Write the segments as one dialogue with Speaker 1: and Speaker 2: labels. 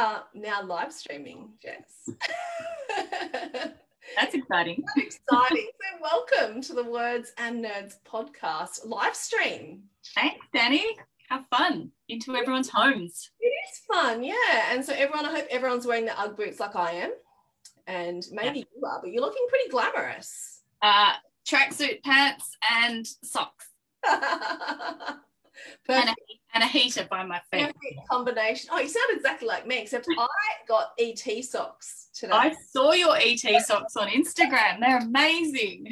Speaker 1: are now live streaming, Jess.
Speaker 2: That's exciting.
Speaker 1: That's exciting. So, welcome to the Words and Nerds podcast live stream.
Speaker 2: Thanks, Danny. Have fun into everyone's homes.
Speaker 1: It is fun, yeah. And so, everyone, I hope everyone's wearing the Ugg boots like I am. And maybe yeah. you are, but you're looking pretty glamorous.
Speaker 2: Uh, tracksuit pants and socks. and, a, and a heater by my feet.
Speaker 1: Perfect Combination. Oh, you sound exactly like me, except I got ET socks today.
Speaker 2: I saw your ET socks on Instagram. They're amazing.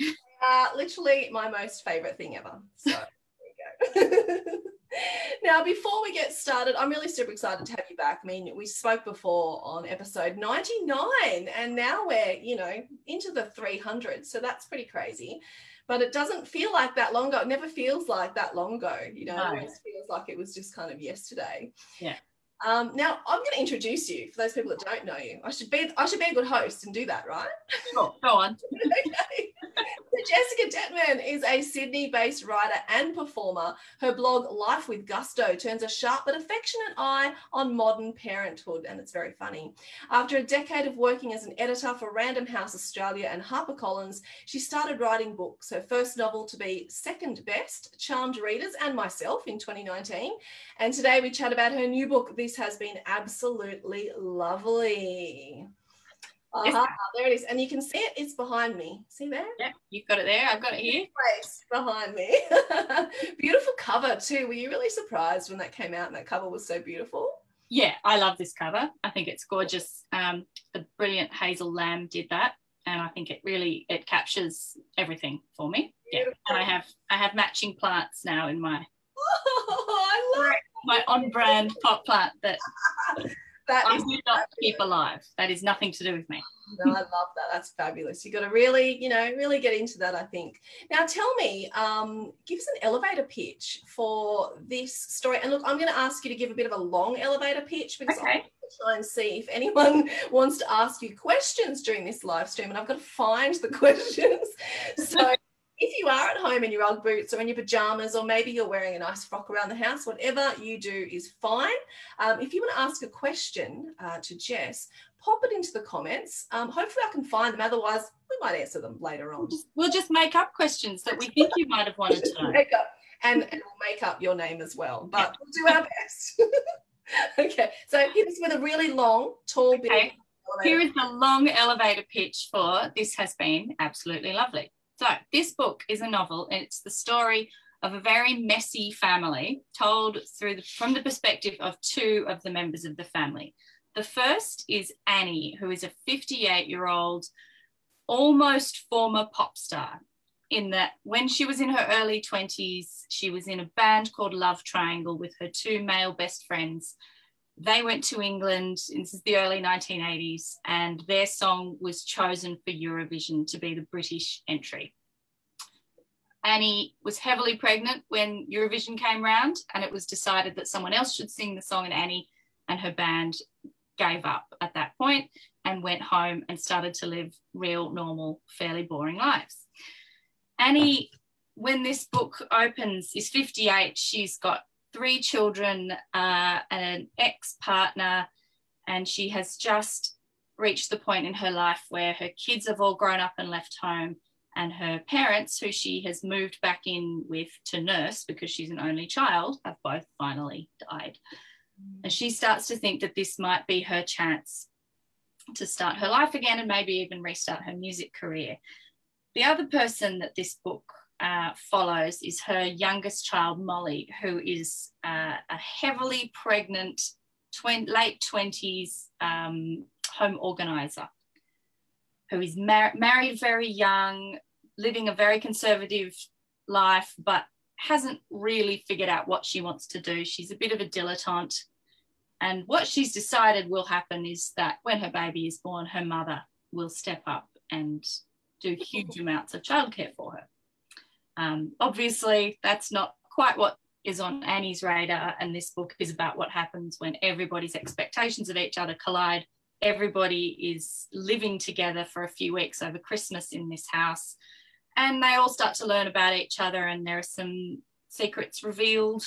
Speaker 1: Uh, literally my most favorite thing ever. So there you go. now, before we get started, I'm really super excited to have you back. I mean, we spoke before on episode 99, and now we're, you know, into the 300s. So that's pretty crazy but it doesn't feel like that long ago. It never feels like that long ago. You know, no. it always feels like it was just kind of yesterday.
Speaker 2: Yeah.
Speaker 1: Um, now I'm going to introduce you for those people that don't know you. I should be I should be a good host and do that, right?
Speaker 2: Sure, go on.
Speaker 1: okay. Jessica Dettmann is a Sydney based writer and performer. Her blog, Life with Gusto, turns a sharp but affectionate eye on modern parenthood, and it's very funny. After a decade of working as an editor for Random House Australia and HarperCollins, she started writing books. Her first novel to be second best, charmed readers and myself in 2019. And today we chat about her new book, This Has Been Absolutely Lovely. Uh-huh. There it is. And you can see it. It's behind me. See there?
Speaker 2: Yeah, you've got it there. I've got it here.
Speaker 1: Place behind me. beautiful cover too. Were you really surprised when that came out and that cover was so beautiful?
Speaker 2: Yeah, I love this cover. I think it's gorgeous. Um, the brilliant Hazel Lamb did that. And I think it really it captures everything for me. Beautiful. Yeah. And I have I have matching plants now in my
Speaker 1: oh, I love
Speaker 2: my on-brand pot plant that that I is not keep alive. That is nothing to do with me.
Speaker 1: no, I love that. That's fabulous. You got to really, you know, really get into that. I think. Now, tell me, um, give us an elevator pitch for this story. And look, I'm going to ask you to give a bit of a long elevator pitch because okay. I'm going to try and see if anyone wants to ask you questions during this live stream, and I've got to find the questions. So if you are at home in your Ugg boots or in your pajamas, or maybe you're wearing a nice frock around the house, whatever you do is fine. Um, if you want to ask a question uh, to Jess, pop it into the comments. Um, hopefully, I can find them. Otherwise, we might answer them later on.
Speaker 2: We'll just, we'll just make up questions that we think you might have wanted to know.
Speaker 1: Make up, and, and we'll make up your name as well, but we'll do our best. okay, so hit us with a really long, tall okay. bit.
Speaker 2: Here is the long elevator pitch for this has been absolutely lovely. So, this book is a novel. It's the story of a very messy family told through the, from the perspective of two of the members of the family. The first is Annie, who is a 58 year old, almost former pop star. in that when she was in her early 20s, she was in a band called Love Triangle with her two male best friends. They went to England, this is the early 1980s, and their song was chosen for Eurovision to be the British entry. Annie was heavily pregnant when Eurovision came round, and it was decided that someone else should sing the song, and Annie and her band gave up at that point and went home and started to live real, normal, fairly boring lives. Annie, when this book opens, is 58. She's got three children uh, and an ex partner, and she has just reached the point in her life where her kids have all grown up and left home, and her parents, who she has moved back in with to nurse because she's an only child, have both finally died. And she starts to think that this might be her chance to start her life again and maybe even restart her music career. The other person that this book uh, follows is her youngest child, Molly, who is uh, a heavily pregnant, tw- late 20s um, home organizer who is mar- married very young, living a very conservative life, but hasn't really figured out what she wants to do. She's a bit of a dilettante. And what she's decided will happen is that when her baby is born, her mother will step up and do huge amounts of childcare for her. Um, obviously, that's not quite what is on Annie's radar, and this book is about what happens when everybody's expectations of each other collide. Everybody is living together for a few weeks over Christmas in this house, and they all start to learn about each other, and there are some secrets revealed,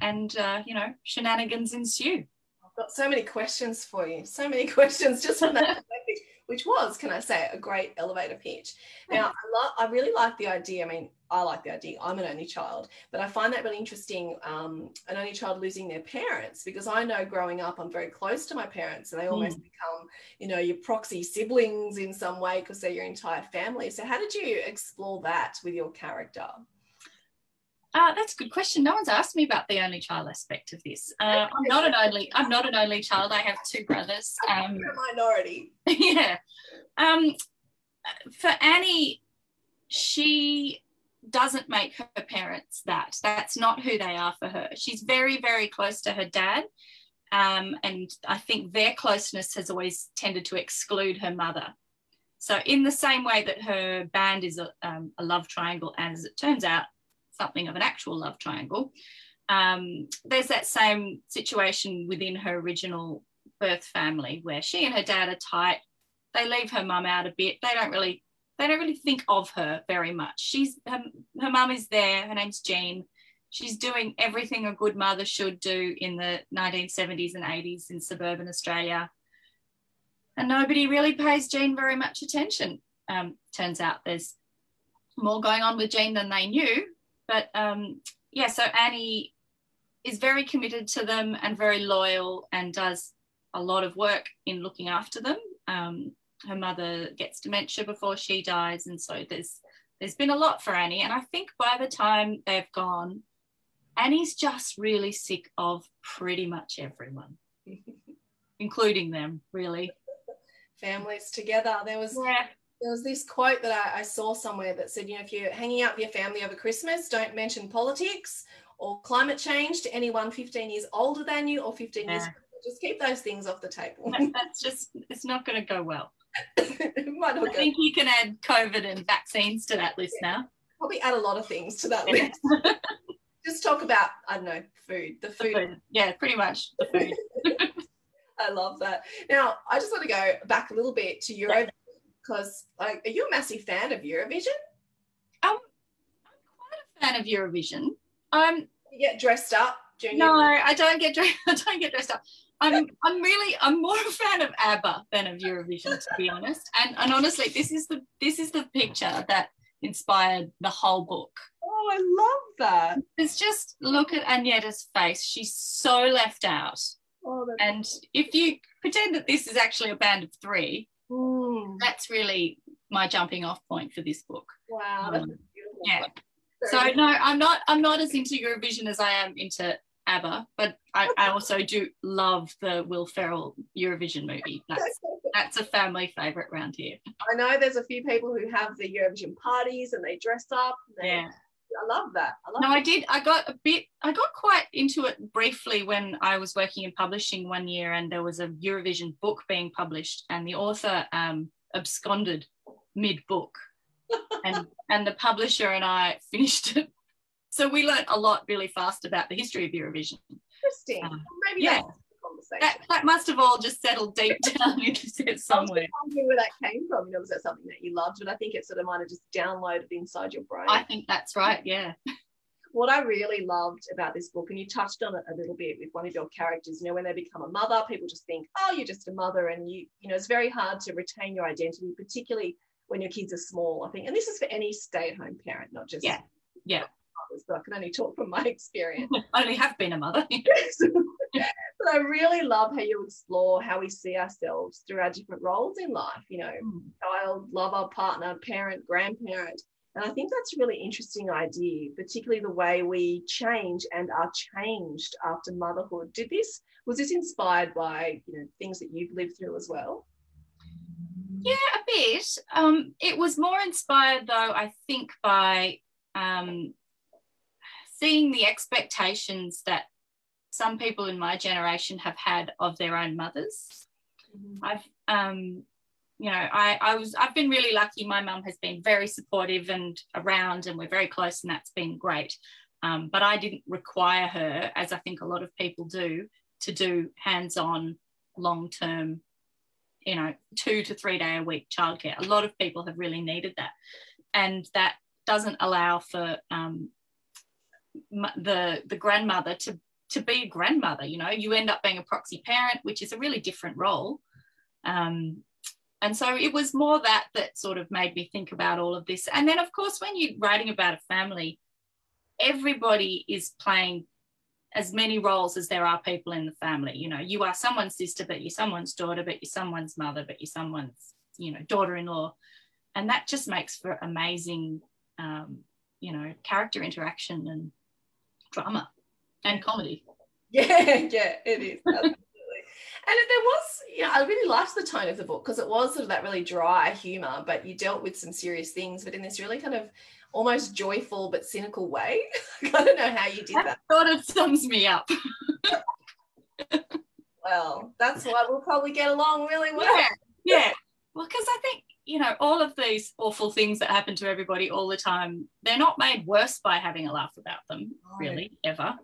Speaker 2: and uh, you know, shenanigans ensue.
Speaker 1: I've got so many questions for you. So many questions just from that which was, can I say, a great elevator pitch. Now, I, I really like the idea. I mean, I like the idea. I'm an only child, but I find that really interesting. Um, an only child losing their parents, because I know growing up, I'm very close to my parents, and they almost mm. become, you know, your proxy siblings in some way because they're your entire family. So, how did you explore that with your character?
Speaker 2: Uh, that's a good question. No one's asked me about the only child aspect of this. Uh, I'm not an only. I'm not an only child. I have two brothers.
Speaker 1: Um, You're a minority.
Speaker 2: Yeah. Um, for Annie, she doesn't make her parents that. That's not who they are for her. She's very, very close to her dad. Um, and I think their closeness has always tended to exclude her mother. So, in the same way that her band is a, um, a love triangle, as it turns out, something of an actual love triangle. Um, there's that same situation within her original birth family where she and her dad are tight. They leave her mum out a bit. They don't really they don't really think of her very much. She's her, her mum is there. Her name's Jean. She's doing everything a good mother should do in the 1970s and 80s in suburban Australia. And nobody really pays Jean very much attention. Um, turns out there's more going on with Jean than they knew. But um, yeah, so Annie is very committed to them and very loyal and does a lot of work in looking after them. Um, her mother gets dementia before she dies, and so there's there's been a lot for Annie. And I think by the time they've gone, Annie's just really sick of pretty much everyone, including them, really.
Speaker 1: Families together. There was yeah there was this quote that I, I, saw somewhere that said, you know, if you're hanging out with your family over Christmas, don't mention politics or climate change to anyone 15 years older than you or 15 yeah. years. Just keep those things off the table.
Speaker 2: That's just, it's not going to go well. I think you can add COVID and vaccines to that list yeah. now.
Speaker 1: Probably add a lot of things to that yeah. list. just talk about, I don't know, food, the food. The food.
Speaker 2: Yeah, pretty much the food.
Speaker 1: I love that. Now, I just want to go back a little bit to Eurovision because like, are you a massive fan of Eurovision?
Speaker 2: Um, I'm quite a fan of Eurovision. Um,
Speaker 1: you get dressed up.
Speaker 2: No, I don't get dressed. I don't get dressed up. I'm I'm really I'm more a fan of ABBA than of Eurovision, to be honest. And and honestly, this is the this is the picture that inspired the whole book.
Speaker 1: Oh, I love that.
Speaker 2: It's just look at Agnetha's face. She's so left out. Oh, and if you pretend that this is actually a band of three, Mm. That's really my jumping off point for this book.
Speaker 1: Wow. Um,
Speaker 2: yeah. So no, I'm not I'm not as into Eurovision as I am into ABBA, but I, I also do love the Will Ferrell Eurovision movie. That's That's a family favourite round here.
Speaker 1: I know there's a few people who have the Eurovision parties and they dress up. and they-
Speaker 2: Yeah.
Speaker 1: I love that. I love
Speaker 2: No,
Speaker 1: that.
Speaker 2: I did. I got a bit. I got quite into it briefly when I was working in publishing one year, and there was a Eurovision book being published, and the author um, absconded mid-book, and and the publisher and I finished it. So we learnt a lot really fast about the history of Eurovision.
Speaker 1: Interesting.
Speaker 2: Um,
Speaker 1: Maybe
Speaker 2: yeah.
Speaker 1: that's conversation.
Speaker 2: That, that must have all just settled deep down into it
Speaker 1: I was
Speaker 2: somewhere.
Speaker 1: where that came from. You know, was that something that you loved? But I think it sort of might have just downloaded inside your brain.
Speaker 2: I think that's right. Yeah.
Speaker 1: what I really loved about this book, and you touched on it a little bit with one of your characters, you know, when they become a mother, people just think, oh, you're just a mother. And you, you know, it's very hard to retain your identity, particularly when your kids are small, I think. And this is for any stay at home parent, not just
Speaker 2: Yeah. Yeah.
Speaker 1: mothers, but I can only talk from my experience.
Speaker 2: I only have been a mother.
Speaker 1: but I really love how you explore how we see ourselves through our different roles in life, you know, child, lover, partner, parent, grandparent. And I think that's a really interesting idea, particularly the way we change and are changed after motherhood. Did this was this inspired by you know things that you've lived through as well?
Speaker 2: Yeah, a bit. Um, it was more inspired, though, I think, by um, seeing the expectations that some people in my generation have had of their own mothers. I've, um, you know, I, I was, I've been really lucky. My mum has been very supportive and around, and we're very close, and that's been great. Um, but I didn't require her, as I think a lot of people do, to do hands-on, long-term you know, two to three day a week childcare. A lot of people have really needed that. And that doesn't allow for um, the, the grandmother to, to be a grandmother. You know, you end up being a proxy parent, which is a really different role. Um, and so it was more that that sort of made me think about all of this. And then, of course, when you're writing about a family, everybody is playing as many roles as there are people in the family. You know, you are someone's sister, but you're someone's daughter, but you're someone's mother, but you're someone's, you know, daughter-in-law, and that just makes for amazing, um, you know, character interaction and drama and comedy.
Speaker 1: Yeah, yeah, it is. Absolutely. and there was, you know, I really liked the tone of the book because it was sort of that really dry humor, but you dealt with some serious things, but in this really kind of almost joyful but cynical way. I don't know how you did that.
Speaker 2: That Sort of sums me up.
Speaker 1: Well, that's why we'll probably get along really well.
Speaker 2: Yeah, yeah. Well, because I think you know all of these awful things that happen to everybody all the time, they're not made worse by having a laugh about them, really, ever.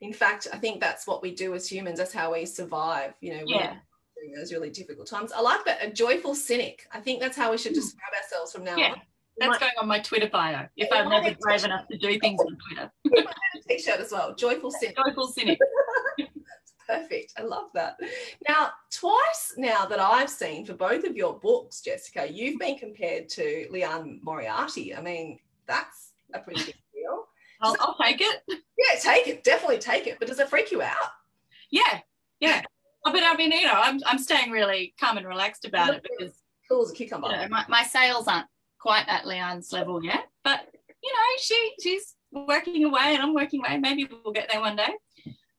Speaker 1: In fact, I think that's what we do as humans. That's how we survive, you know,
Speaker 2: Yeah.
Speaker 1: during those really difficult times. I like that. A joyful cynic. I think that's how we should describe ourselves from now
Speaker 2: Yeah.
Speaker 1: on.
Speaker 2: That's going on my Twitter bio. If
Speaker 1: Yeah,
Speaker 2: I'm
Speaker 1: my
Speaker 2: never brave enough to do things on Twitter.
Speaker 1: a t-shirt as well. Joyful cynic.
Speaker 2: Joyful cynic.
Speaker 1: Perfect. I love that. Now, twice now that I've seen for both of your books, Jessica, you've been compared to Liane Moriarty. I mean, that's a pretty.
Speaker 2: I'll, I'll take it.
Speaker 1: Yeah, take it. Definitely take it. But does it freak you out?
Speaker 2: Yeah, yeah. Oh, But I mean, you know, I'm, I'm staying really calm and relaxed about it because
Speaker 1: Cool as a cucumber.
Speaker 2: you know, my, my sales aren't quite at Liane's level yet. But you know, she she's working away and I'm working away. Maybe we'll get there one day.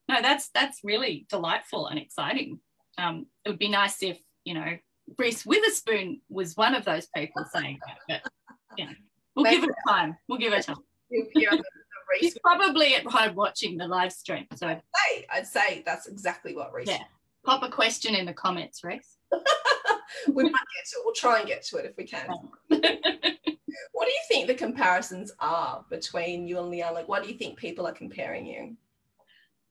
Speaker 2: No, that's that's really delightful and exciting. Um, it would be nice if you know Reese Witherspoon was one of those people saying that. But know, we'll give her time. We'll give her time.
Speaker 1: You appear on the Reese
Speaker 2: probably at home watching the live stream. So I'd
Speaker 1: say, I'd say that's exactly what Reese.
Speaker 2: yeah, pop a question in the comments, Reese.
Speaker 1: we might get to it. We'll try and get to it if we can. what do you think the comparisons are between you and Liane? Like, what do you think people are comparing you?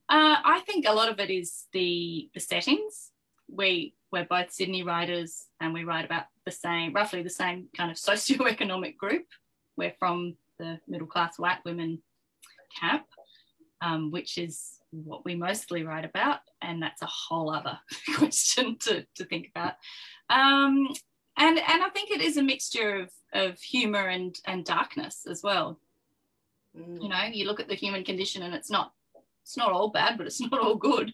Speaker 2: Uh, I think a lot of it is the the settings. We we're both Sydney writers, and we write about the same, roughly the same kind of socioeconomic group. We're from the middle class white women camp, um, which is what we mostly write about, and that's a whole other question to to think about. Um, and and I think it is a mixture of of humour and and darkness as well. You know, you look at the human condition, and it's not it's not all bad, but it's not all good.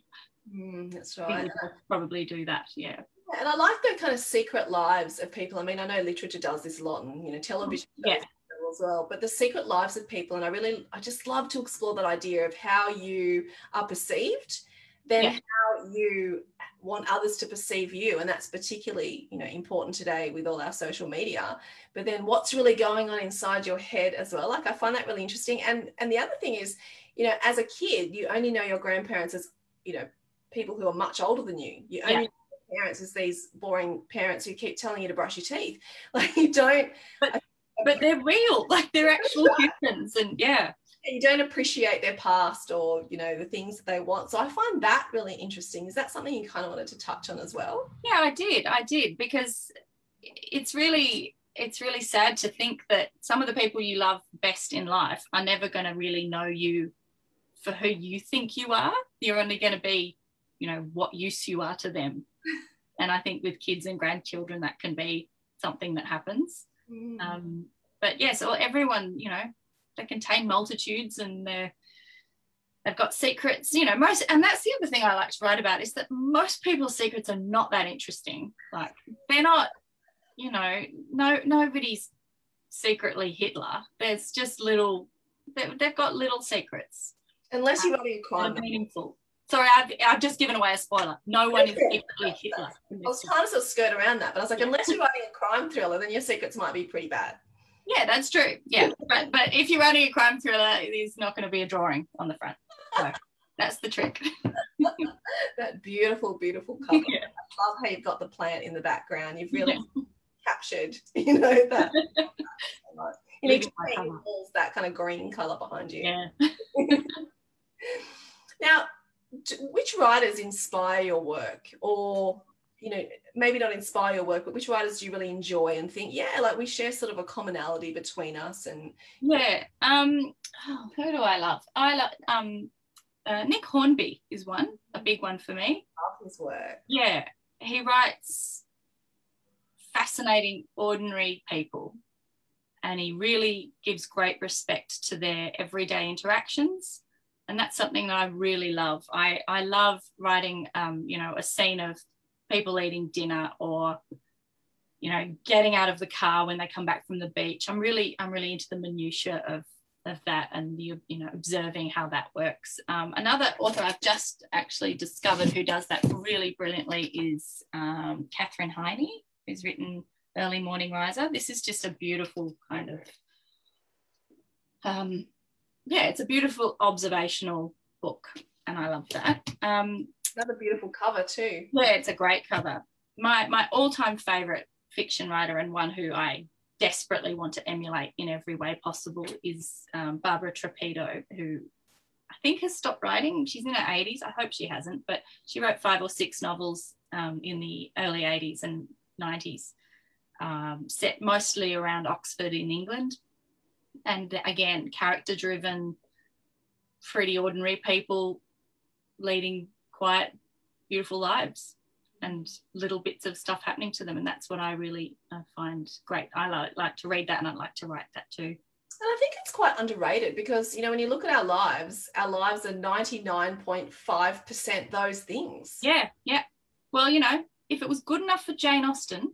Speaker 1: Mm, that's right.
Speaker 2: probably do that. Yeah.
Speaker 1: And I like the kind of secret lives of people. I mean, I know literature does this a lot, and you know, television
Speaker 2: Yeah.
Speaker 1: As well. But the secret lives of people, and I really, I just love to explore that idea of how you are perceived, then
Speaker 2: Yeah.
Speaker 1: how you want others to perceive you and that's particularly you know important today with all our social media but then what's really going on inside your head as well like i find that really interesting and and the other thing is you know as a kid you only know your grandparents as you know people who are much older than you you only
Speaker 2: Yeah.
Speaker 1: know your parents as these boring parents who keep telling you to brush your teeth like you don't
Speaker 2: but they're real like they're actual humans and yeah
Speaker 1: you don't appreciate their past or you know the things that they want so i find that really interesting is that something you kind of wanted to touch on as well
Speaker 2: Yeah, I did. I did because it's really it's really sad to think that some of the people you love best in life are never going to really know you for who you think you are. You're only going to be, you know, what use you are to them. And I think with kids and grandchildren, that can be something that happens. Um, but yes, or everyone, you know, they contain multitudes and they're they've got secrets, you know, most and that's the other thing I like to write about is that most people's secrets are not that interesting. Like they're not, you know, no nobody's secretly Hitler. There's just little they- they've got little secrets.
Speaker 1: unless you're running a crime
Speaker 2: They're meaningful. Sorry, I've, I've just given away a spoiler. No one is secretly Hitler.
Speaker 1: I was trying to sort of skirt around that, but I was like, unless you're writing a crime thriller, then your secrets might be pretty bad.
Speaker 2: Yeah, that's true. Yeah, but but if you're writing a crime thriller, there's not going to be a drawing on the front. So that's the trick.
Speaker 1: that beautiful, beautiful cover. I love how you've got the plant in the background. You've really captured, you know, that. you need to paint
Speaker 2: cover.
Speaker 1: your walls that kind of green color behind you.
Speaker 2: Yeah.
Speaker 1: Now, which writers inspire your work, or you know, maybe not inspire your work, but which writers do you really enjoy and think, yeah, like we share sort of a commonality between us and
Speaker 2: Yeah. Um, oh, who do I love? I love um, uh, Nick Hornby is one, a big one for me.
Speaker 1: love his work.
Speaker 2: Yeah, he writes fascinating, ordinary people, and he really gives great respect to their everyday interactions. And that's something that I really love. I, I love writing, um, you know, a scene of people eating dinner or, you know, getting out of the car when they come back from the beach. I'm really, I'm really into the minutiae of of that and the you know observing how that works. Um, another author I've just actually discovered who does that really brilliantly is um, Katherine Heiny, who's written Early Morning Riser. This is just a beautiful kind of um, yeah, it's a beautiful observational book, and I love that. Um,
Speaker 1: Another beautiful cover too.
Speaker 2: yeah, it's a great cover. My my all time favorite fiction writer and one who I desperately want to emulate in every way possible is um, Barbara Trapido, who I think has stopped writing. She's in her 80s. I hope she hasn't, but she wrote five or six novels um, in the early 80s and 90s, um, set mostly around Oxford in England. And again, character driven, pretty ordinary people leading quiet, beautiful lives and little bits of stuff happening to them. And that's what I really uh, find great. I like, like to read that and I'd like to write that too.
Speaker 1: And I think it's quite underrated because, you know, when you look at our lives, our lives are 99.5% those things.
Speaker 2: Yeah, yeah. Well, you know, if it was good enough for Jane Austen,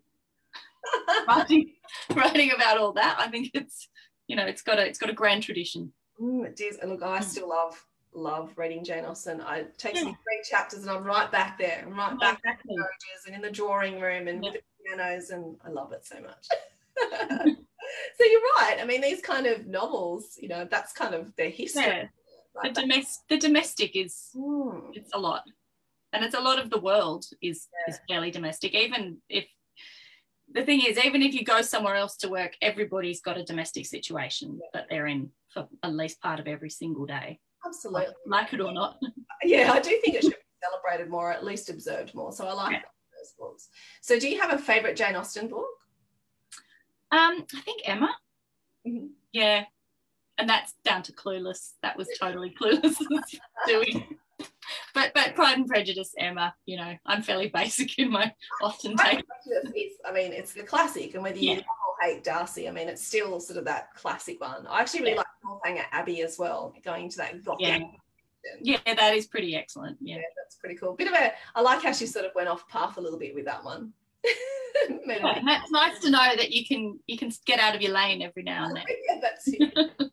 Speaker 2: writing, writing about all that, I think it's, you know, it's got a, it's got a grand tradition.
Speaker 1: Mm, it is. And look, I still love love reading Jane Austen. I take me three chapters and I'm right back there. I'm right back in the carriages and in the drawing room and with the pianos and I love it so much. so you're right. I mean, these kind of novels, you know, that's kind of their history.
Speaker 2: Yeah. The,
Speaker 1: Right
Speaker 2: domestic, the domestic is,
Speaker 1: Mm.
Speaker 2: it's a lot. And it's a lot of the world is, is fairly domestic. Even if, the thing is, even if you go somewhere else to work, everybody's got a domestic situation that they're in for at least part of every single day.
Speaker 1: Absolutely.
Speaker 2: Like it or not.
Speaker 1: Yeah, I do think it should be celebrated more, or at least observed more. So I like those books. So do you have a favorite Jane Austen book?
Speaker 2: Um, I think Emma.
Speaker 1: Mhm.
Speaker 2: Yeah, and that's down to Clueless. That was totally Clueless doing. But but Pride and Prejudice, Emma. You know, I'm fairly basic in my often take.
Speaker 1: I mean, it's the classic, and whether you
Speaker 2: Yeah.
Speaker 1: love or hate Darcy, I mean, it's still sort of that classic one. I actually really
Speaker 2: Yeah.
Speaker 1: like Northanger Abbey as well, going to that gothic.
Speaker 2: Yeah. Yeah, that is pretty excellent. Yeah.
Speaker 1: Yeah, that's pretty cool. Bit of a, I like how she sort of went off path a little bit with that one.
Speaker 2: Yeah, and that's nice to know that you can you can get out of your lane every now and then.
Speaker 1: yeah, that's it.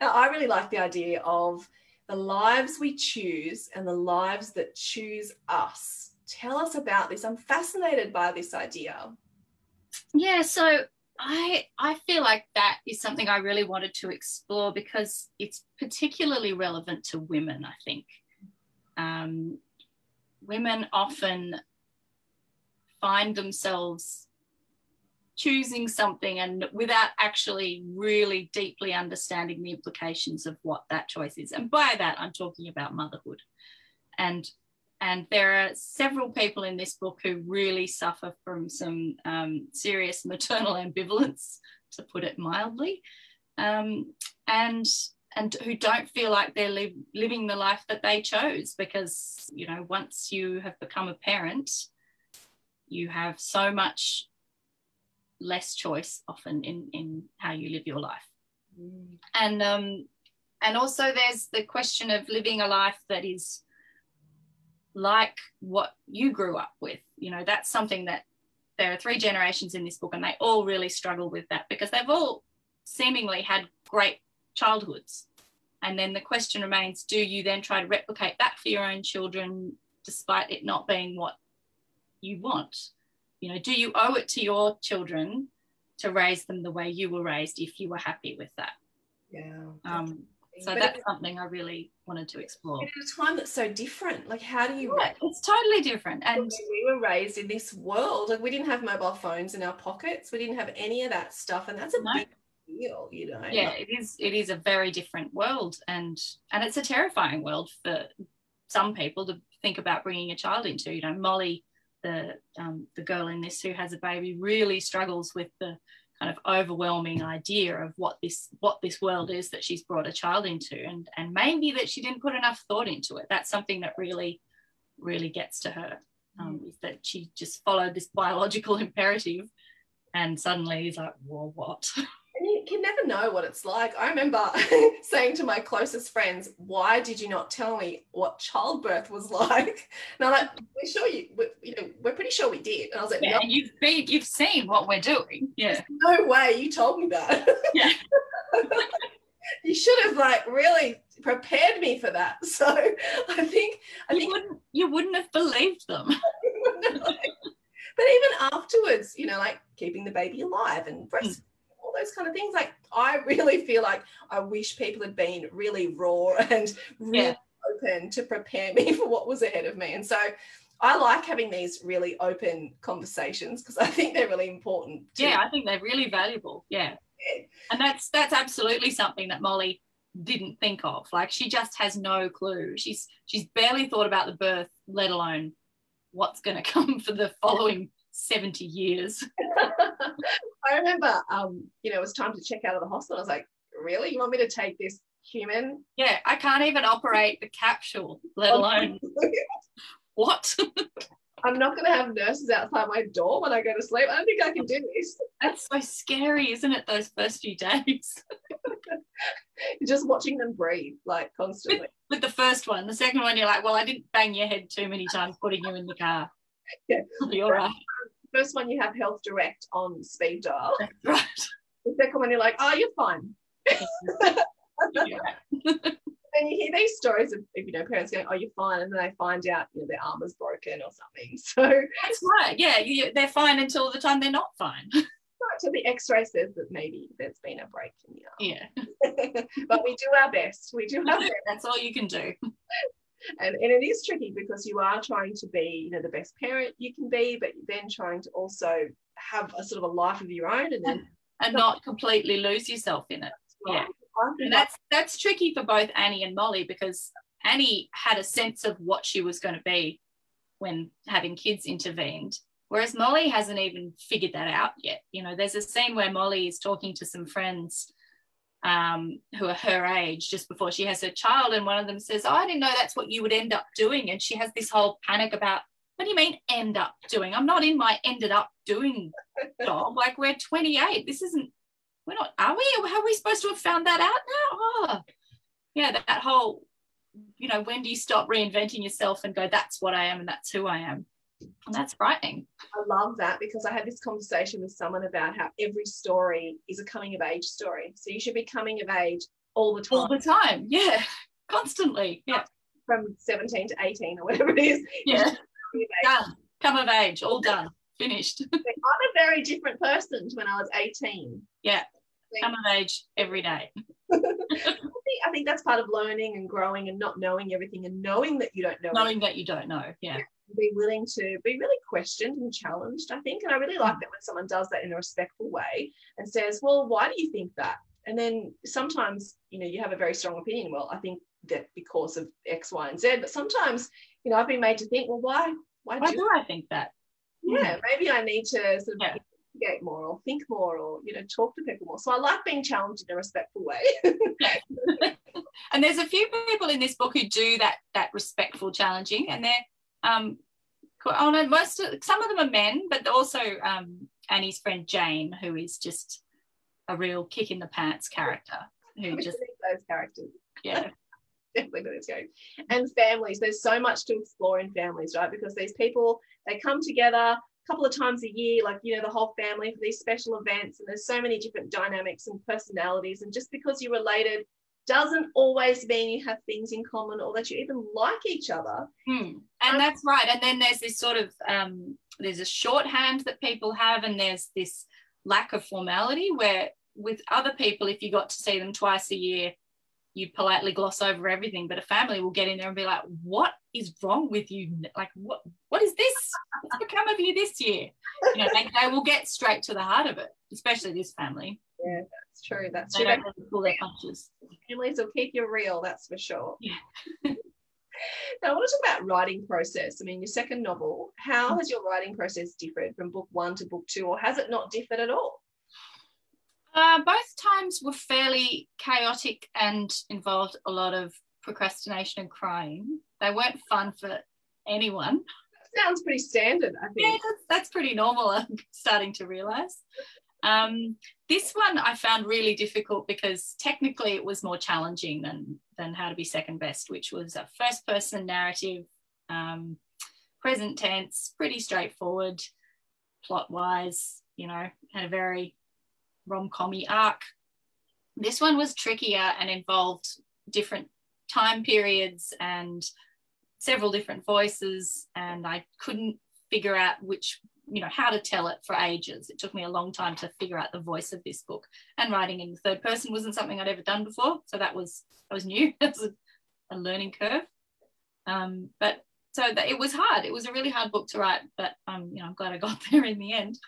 Speaker 1: Now, I really like the idea of the lives we choose and the lives that choose us. Tell us about this. I'm fascinated by this idea.
Speaker 2: Yeah, so I I feel like that is something I really wanted to explore because it's particularly relevant to women. I think um, women often find themselves choosing something and without actually really deeply understanding the implications of what that choice is. And by that i'm talking about motherhood. And and there are several people in this book who really suffer from some um, serious maternal ambivalence to put it mildly. Um, and and who don't feel like they're li- living the life that they chose because you know once you have become a parent you have so much less choice often in in how you live your life. Mm. and um and also there's the question of living a life that is like what you grew up with. You know that's something that there are three generations in this book and they all really struggle with that because they've all seemingly had great childhoods. And then the question remains do you then try to replicate that for your own children despite it not being what you want you know do you owe it to your children to raise them the way you were raised if you were happy with that?
Speaker 1: Yeah.
Speaker 2: Um, so but that's something i really wanted to explore.
Speaker 1: At a time that's so different. Like how do you
Speaker 2: yeah, it's totally different. and
Speaker 1: we were raised in this world? Like we didn't have mobile phones in our pockets. We didn't have any of that stuff. And that's a no. big deal you know?
Speaker 2: Yeah it is it is a very different world. And and it's a terrifying world for some people to think about bringing a child into. You know molly the um, the girl in this who has a baby really struggles with the kind of overwhelming idea of what this what this world is that she's brought a child into and and maybe that she didn't put enough thought into it. That's something that really really gets to her um, is that she just followed this biological imperative and suddenly is like well what
Speaker 1: you can never know what it's like. I remember saying to my closest friends, "Why did you not tell me what childbirth was like?" And I'm like, "We're sure you, we, you know, we're pretty sure we did." And I was like,
Speaker 2: "Yeah,
Speaker 1: no.
Speaker 2: you've been, you've seen what we're doing. Yeah, There's
Speaker 1: no way you told me that.
Speaker 2: Yeah,
Speaker 1: you should have like really prepared me for that. So I think I
Speaker 2: you
Speaker 1: think
Speaker 2: wouldn't you wouldn't have believed them.
Speaker 1: but even afterwards, you know, like keeping the baby alive and breast all those kind of things. Like I really feel like I wish people had been really raw and really yeah. open to prepare me for what was ahead of me. And so I like having these really open conversations because I think they're really important.
Speaker 2: Too. Yeah, I think they're really valuable. Yeah. yeah. And that's that's absolutely something that Molly didn't think of. Like she just has no clue. She's she's barely thought about the birth, let alone what's going to come for the following 70 years.
Speaker 1: I remember, um, you know, it was time to check out of the hospital. I was like, really? You want me to take this human?
Speaker 2: Yeah, I can't even operate the capsule, let alone what?
Speaker 1: I'm not going to have nurses outside my door when I go to sleep. I don't think I can do this.
Speaker 2: That's so scary, isn't it? Those first few days.
Speaker 1: just watching them breathe, like constantly.
Speaker 2: With, with, the first one, the second one, you're like, well, I didn't bang your head too many times putting you in the car.
Speaker 1: Yeah,
Speaker 2: all right
Speaker 1: first one you have health direct on speed dial.
Speaker 2: Right.
Speaker 1: The second one you're like, oh, you're fine. and you hear these stories of you know parents going, "Oh, you're fine," and then they find out you know their arm is broken or something. So
Speaker 2: that's right. Yeah, you, they're fine until the time they're not fine.
Speaker 1: Right, so the X-ray says that maybe there's been a break in the
Speaker 2: arm.
Speaker 1: Yeah, but we do our best. We do our best.
Speaker 2: That's all you can do
Speaker 1: and, and it is tricky because you are trying to be you know the best parent you can be but then trying to also have a sort of a life of your own and then
Speaker 2: and not completely lose yourself in it. Yeah. And that's that's tricky for both annie and molly because annie had a sense of what she was going to be when having kids intervened whereas molly hasn't even figured that out yet. You know there's a scene where molly is talking to some friends um, who are her age just before she has her child. And one of them says, oh, I didn't know that's what you would end up doing. And she has this whole panic about, what do you mean end up doing? I'm not in my ended up doing job. Like we're 28. This isn't, we're not, are we? How are we supposed to have found that out now? Oh, yeah, that, that whole, you know, when do you stop reinventing yourself and go, that's what I am and that's who I am? And that's frightening.
Speaker 1: I love that because I had this conversation with someone about how every story is a coming of age story. So you should be coming of age all the time.
Speaker 2: All the time, yeah. constantly. Yeah.
Speaker 1: From 17 to 18 or whatever it is.
Speaker 2: Yeah. done. Come of age, all done, finished.
Speaker 1: I'm a very different person to when I was 18.
Speaker 2: Yeah. Come of age every day.
Speaker 1: I, think, that's part of learning and growing and not knowing everything and knowing that you don't know.
Speaker 2: Knowing that you don't know. Yeah.
Speaker 1: Be willing to be really questioned and challenged, I think. And I really like
Speaker 2: Mm.
Speaker 1: that when someone does that in a respectful way and says, Well, why do you think that? And then sometimes, you know, you have a very strong opinion. Well, I think that because of X, Y, and Z. But sometimes, you know, I've been made to think, well, why why,
Speaker 2: Why
Speaker 1: do
Speaker 2: do I think that?
Speaker 1: yeah, maybe I need to sort of
Speaker 2: Yeah.
Speaker 1: Investigate more or think more or you know talk to people more. So I like being challenged in a respectful way.
Speaker 2: and there's a few people in this book who do that that respectful challenging and they're um qu- oh no most of, some of them are men but also um annie's friend jane who is just a real kick in the pants character who just
Speaker 1: those characters.
Speaker 2: yeah
Speaker 1: Definitely game. And families, there's so much to explore in families, right? Because these people they come together a couple of times a year, like you know, the whole family for these special events, and there's so many different dynamics and personalities. And just because you're related doesn't always mean you have things in common or that you even like each other.
Speaker 2: Hmm. and that's right and then there's this sort of um there's a shorthand that people have and there's this lack of formality where with other people if you got to see them twice a year you politely gloss over everything but a family will get in there and be like what is wrong with you like what what is this what's become of you this year you know they, they will get straight to the heart of it especially this family
Speaker 1: Yeah, that's true. That's
Speaker 2: they
Speaker 1: true.
Speaker 2: don't really pull their punches
Speaker 1: Families will keep you real, that's for sure.
Speaker 2: Yeah.
Speaker 1: now, I want to talk about writing process. I mean, your second novel, how mm. has your writing process differed from book one to book two, or has it not differed at all?
Speaker 2: Uh, both times were fairly chaotic and involved a lot of procrastination and crying. They weren't fun for anyone.
Speaker 1: Sounds pretty standard, I
Speaker 2: Yeah,
Speaker 1: think.
Speaker 2: that's, that's pretty normal. I'm starting to realize. Um, this one I found really difficult because technically it was more challenging than than How to Be Second Best, which was a first person narrative, um, present tense, pretty straightforward, plot wise. You know, had a very rom commy arc. This one was trickier and involved different time periods and several different voices, and I couldn't figure out which you know how to tell it for ages. It took me a long time to figure out the voice of this book and writing in the third person wasn't something i'd ever done before so that was that was new. It was a, a learning curve. Um, but so that, it was hard. It was a really hard book to write but um, you know i'm glad i got there in the end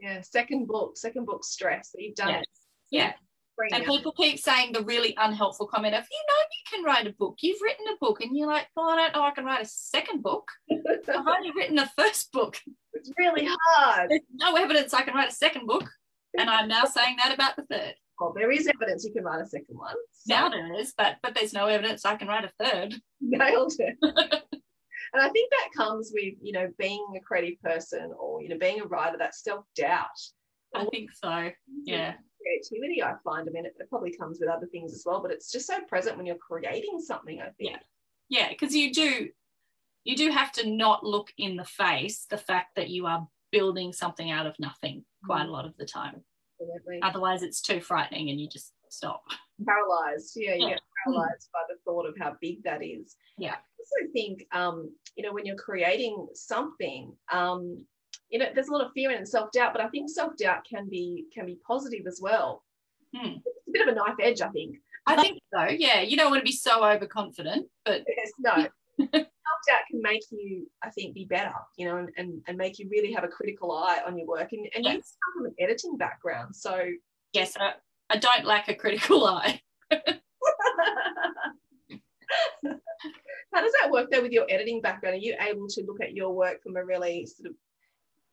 Speaker 1: Yeah, second book, second book stress that you've done
Speaker 2: Yeah.
Speaker 1: it.
Speaker 2: yeah
Speaker 1: Bring
Speaker 2: and people keep saying the really unhelpful comment of, you know, you can write a book. You've written a book. And you're like, well, I don't know. I can write a second book. I've only written a first book.
Speaker 1: It's really hard.
Speaker 2: There's no evidence I can write a second book. And I'm now saying that about the third.
Speaker 1: Well, there is evidence you can write a second one. So
Speaker 2: Now there is, but but there's no evidence I can write a third.
Speaker 1: nailed it. and I think that comes with, you know, being a creative person or, you know, being a writer, that self-doubt.
Speaker 2: I think so. Yeah.
Speaker 1: Creativity, I find. I mean, it, it probably comes with other things as well, but it's just so present when you're creating something, I think.
Speaker 2: Yeah. Yeah, because you do you do have to not look in the face the fact that you are building something out of nothing quite a mm. lot of the time.
Speaker 1: Absolutely.
Speaker 2: Otherwise it's too frightening and you just stop.
Speaker 1: Paralyzed. Yeah, you
Speaker 2: Yeah.
Speaker 1: get paralyzed by the thought of how big that is.
Speaker 2: Yeah.
Speaker 1: I also think, um, you know, when you're creating something, um, you know, there's a lot of fear and self doubt, but I think self doubt can be can be positive as well.
Speaker 2: Hmm.
Speaker 1: It's a bit of a knife edge, I think.
Speaker 2: I think so. Yeah, you don't want to be so overconfident, but
Speaker 1: Yes, no. self doubt can make you, I think, be better, you know, and, and, and make you really have a critical eye on your work. And, and you come from an editing background, so
Speaker 2: yes, I, I don't lack a critical eye.
Speaker 1: How does that work though with your editing background? Are you able to look at your work from a really sort of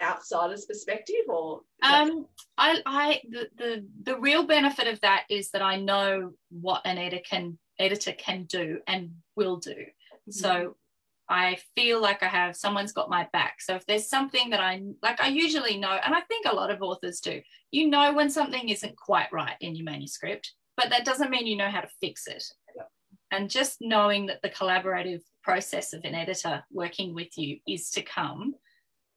Speaker 1: outsider's perspective or
Speaker 2: Um, I, I, the, the, the real benefit of that is that I know what an editor can, editor can do and will do. So I feel like I have someone's got my back. So if there's something that I like, I usually know, and I think a lot of authors do, you know when something isn't quite right in your manuscript, but that doesn't mean you know how to fix it. And just knowing that the collaborative process of an editor working with you is to come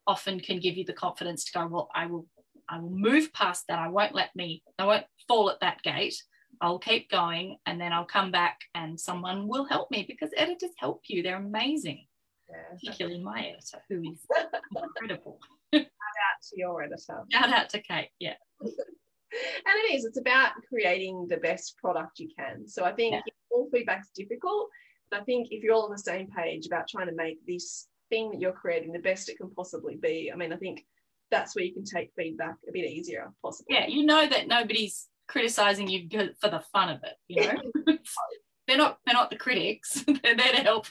Speaker 2: often can give you the confidence to go, well, I will I will move past that. I won't let me, I won't fall at that gate. I'll keep going and then I'll come back and someone will help me because editors help you. They're amazing, particularly my editor, who is incredible.
Speaker 1: Shout out to your editor.
Speaker 2: Shout out to Kate. Yeah.
Speaker 1: and it is, it's about creating the best product you can. So I think all feedback's difficult, but I think if you're all on the same page about trying to make this thing that you're creating the best it can possibly be, I mean, I think that's where you can take feedback a bit easier, possibly.
Speaker 2: Yeah, you know that nobody's criticizing you for the fun of it, you know. they're not they're not the critics. they're there to help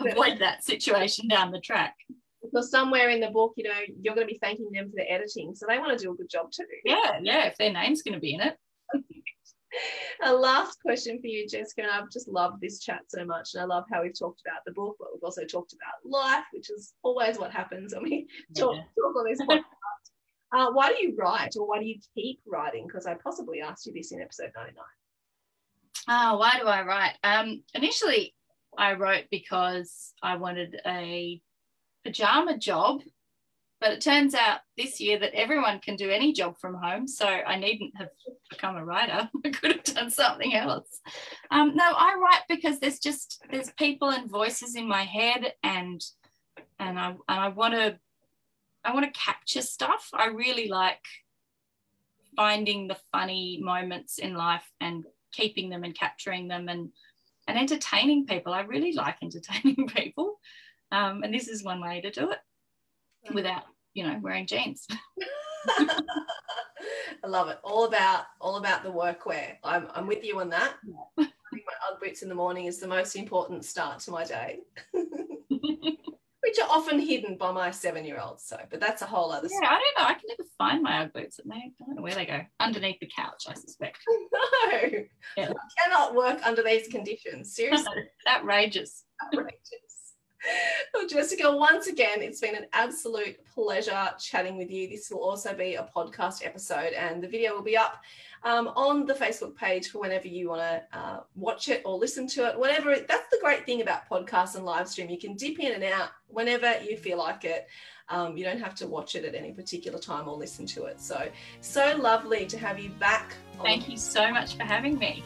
Speaker 2: avoid that situation down the track.
Speaker 1: Because somewhere in the book, you know, you're going to be thanking them for the editing, so they want to do a good job too.
Speaker 2: Yeah, yeah. If their name's going to be in it.
Speaker 1: a last question for you, Jessica, and I've just loved this chat so much, and I love how we've talked about the book, but we've also talked about life, which is always what happens when we talk, yeah. talk on this podcast. Uh, why do you write, or why do you keep writing? Because I possibly asked you this in episode ninety nine.
Speaker 2: Oh, why do I write? Um, initially, I wrote because I wanted a pajama job but it turns out this year that everyone can do any job from home. So I needn't have become a writer. I could have done something else. Um, no, I write because there's just there's people and voices in my head, and and I and I want to I want to capture stuff. I really like finding the funny moments in life and keeping them and capturing them and and entertaining people. I really like entertaining people, um, and this is one way to do it without you know wearing jeans.
Speaker 1: I love it. All about all about the workwear. I'm, I'm with you on that. I think my ugg boots in the morning is the most important start to my day which are often hidden by my seven year old so but that's a whole other
Speaker 2: yeah, story. i don't know. I can never find my ugg boots and they i don't know where they go. Underneath the couch i suspect.
Speaker 1: No. Yeah. I cannot work under these conditions. Seriously.
Speaker 2: outrageous
Speaker 1: outrageous well, Jessica, once again, it's been an absolute pleasure chatting with you. This will also be a podcast episode, and the video will be up um, on the Facebook page for whenever you want to uh, watch it or listen to it. Whatever. That's the great thing about podcasts and live stream. You can dip in and out whenever you feel like it. Um, you don't have to watch it at any particular time or listen to it. So, so lovely to have you back.
Speaker 2: Thank you so much for having me.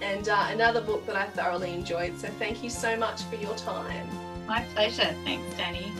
Speaker 1: And uh, another book that I thoroughly enjoyed. So, thank you so much for your time.
Speaker 2: My pleasure. Thanks, Danny.